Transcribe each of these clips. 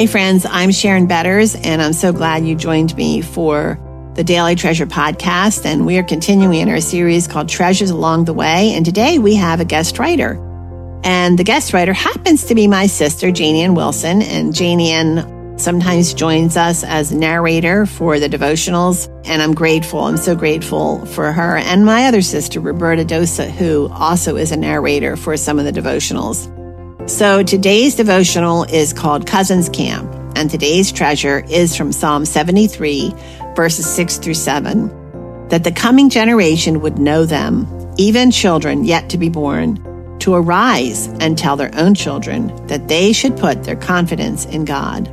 Hey, friends, I'm Sharon Betters, and I'm so glad you joined me for the Daily Treasure podcast. And we are continuing in our series called Treasures Along the Way. And today we have a guest writer. And the guest writer happens to be my sister, Janie Ann Wilson. And Janie Ann sometimes joins us as narrator for the devotionals. And I'm grateful. I'm so grateful for her and my other sister, Roberta Dosa, who also is a narrator for some of the devotionals. So today's devotional is called Cousins Camp, and today's treasure is from Psalm 73, verses 6 through 7. That the coming generation would know them, even children yet to be born, to arise and tell their own children that they should put their confidence in God.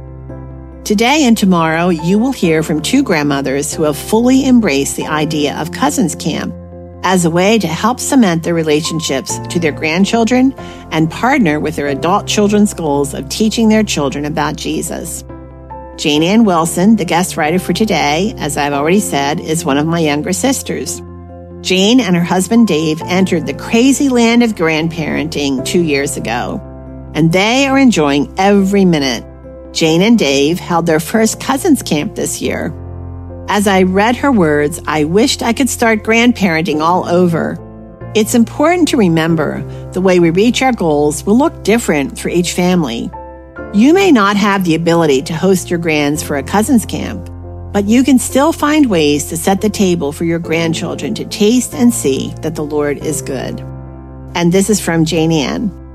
Today and tomorrow, you will hear from two grandmothers who have fully embraced the idea of Cousins Camp as a way to help cement their relationships to their grandchildren and partner with their adult children's goals of teaching their children about Jesus. Jane Ann Wilson, the guest writer for today, as I've already said, is one of my younger sisters. Jane and her husband Dave entered the crazy land of grandparenting two years ago, and they are enjoying every minute. Jane and Dave held their first cousins camp this year, as I read her words, I wished I could start grandparenting all over. It's important to remember the way we reach our goals will look different for each family. You may not have the ability to host your grands for a cousin's camp, but you can still find ways to set the table for your grandchildren to taste and see that the Lord is good. And this is from Janie Ann.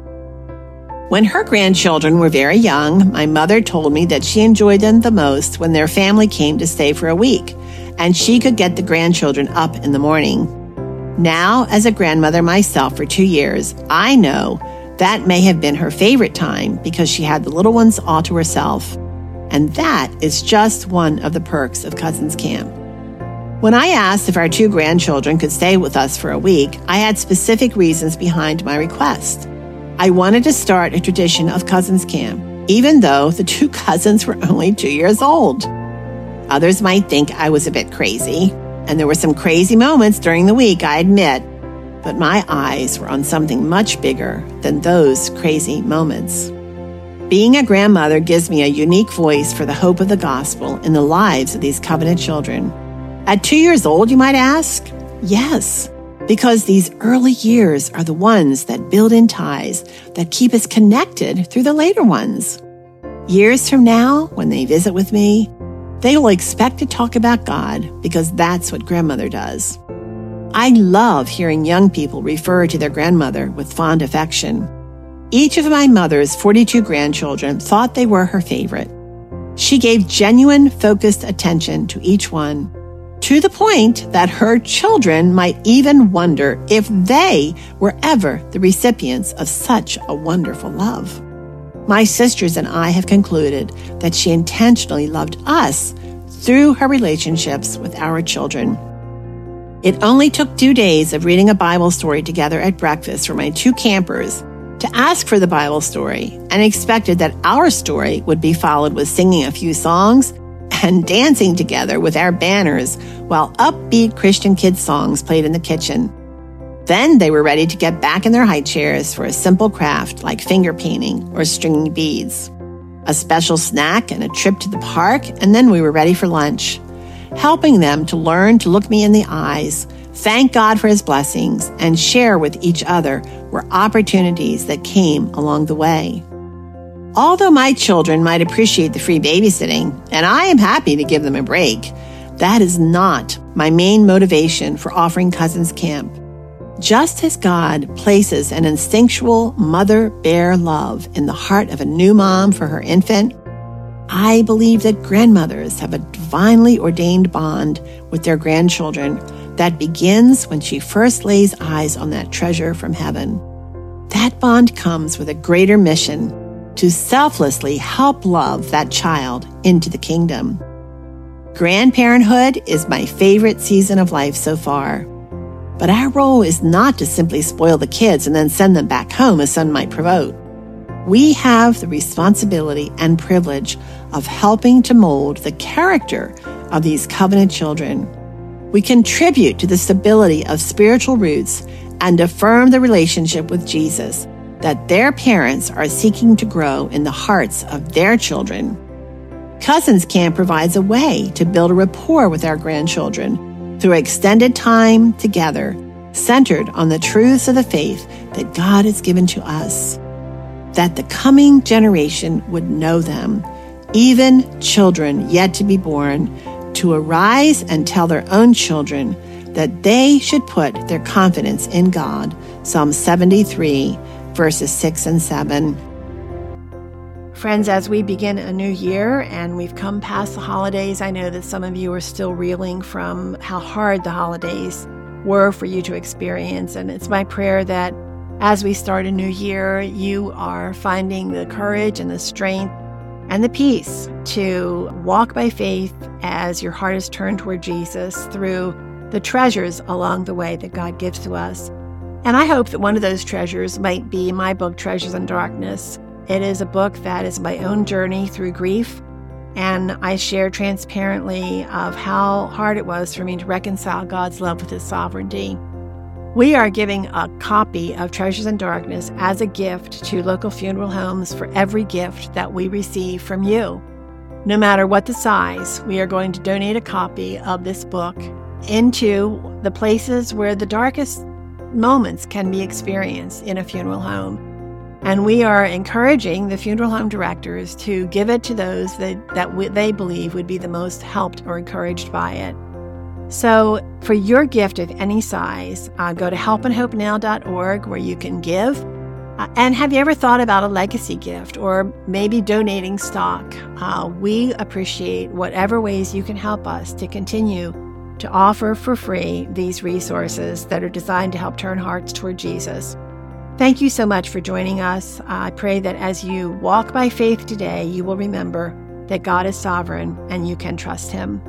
When her grandchildren were very young, my mother told me that she enjoyed them the most when their family came to stay for a week, and she could get the grandchildren up in the morning. Now, as a grandmother myself for two years, I know that may have been her favorite time because she had the little ones all to herself. And that is just one of the perks of Cousins Camp. When I asked if our two grandchildren could stay with us for a week, I had specific reasons behind my request. I wanted to start a tradition of cousins camp, even though the two cousins were only two years old. Others might think I was a bit crazy, and there were some crazy moments during the week, I admit, but my eyes were on something much bigger than those crazy moments. Being a grandmother gives me a unique voice for the hope of the gospel in the lives of these covenant children. At two years old, you might ask? Yes, because these early years are the ones that build in ties that keep us connected through the later ones. Years from now, when they visit with me, they will expect to talk about God because that's what grandmother does. I love hearing young people refer to their grandmother with fond affection. Each of my mother's 42 grandchildren thought they were her favorite. She gave genuine, focused attention to each one to the point that her children might even wonder if they were ever the recipients of such a wonderful love. My sisters and I have concluded that she intentionally loved us through her relationships with our children. It only took two days of reading a Bible story together at breakfast for my two campers to ask for the Bible story and expected that our story would be followed with singing a few songs and dancing together with our banners while upbeat Christian kids songs played in the kitchen. Then they were ready to get back in their high chairs for a simple craft like finger painting or stringing beads. A special snack and a trip to the park, and then we were ready for lunch, helping them to learn to look me in the eyes, thank God for his blessings, and share with each other were opportunities that came along the way. Although my children might appreciate the free babysitting, and I am happy to give them a break, that is not my main motivation for offering Cousins Camp. Just as God places an instinctual mother bear love in the heart of a new mom for her infant, I believe that grandmothers have a divinely ordained bond with their grandchildren that begins when she first lays eyes on that treasure from heaven. That bond comes with a greater mission to selflessly help love that child into the kingdom. Grandparenthood is my favorite season of life so far. But our role is not to simply spoil the kids and then send them back home as some might promote. We have the responsibility and privilege of helping to mold the character of these covenant children. We contribute to the stability of spiritual roots and affirm the relationship with Jesus that their parents are seeking to grow in the hearts of their children. Cousins Camp provides a way to build a rapport with our grandchildren through extended time together, centered on the truths of the faith that God has given to us, that the coming generation would know them, even children yet to be born, to arise and tell their own children that they should put their confidence in God. Psalm 73, verses 6 and 7. Friends, as we begin a new year and we've come past the holidays, I know that some of you are still reeling from how hard the holidays were for you to experience. And it's my prayer that as we start a new year, you are finding the courage and the strength and the peace to walk by faith as your heart is turned toward Jesus through the treasures along the way that God gives to us. And I hope that one of those treasures might be my book, Treasures in Darkness. It is a book that is my own journey through grief. And I share transparently of how hard it was for me to reconcile God's love with His sovereignty. We are giving a copy of Treasures in Darkness as a gift to local funeral homes for every gift that we receive from you. No matter what the size, we are going to donate a copy of this book into the places where the darkest moments can be experienced in a funeral home. And we are encouraging the funeral home directors to give it to those that, that w- they believe would be the most helped or encouraged by it. So, for your gift of any size, uh, go to helpandhopenow.org where you can give. Uh, and have you ever thought about a legacy gift or maybe donating stock? Uh, we appreciate whatever ways you can help us to continue to offer for free these resources that are designed to help turn hearts toward Jesus. Thank you so much for joining us. I pray that as you walk by faith today, you will remember that God is sovereign and you can trust Him.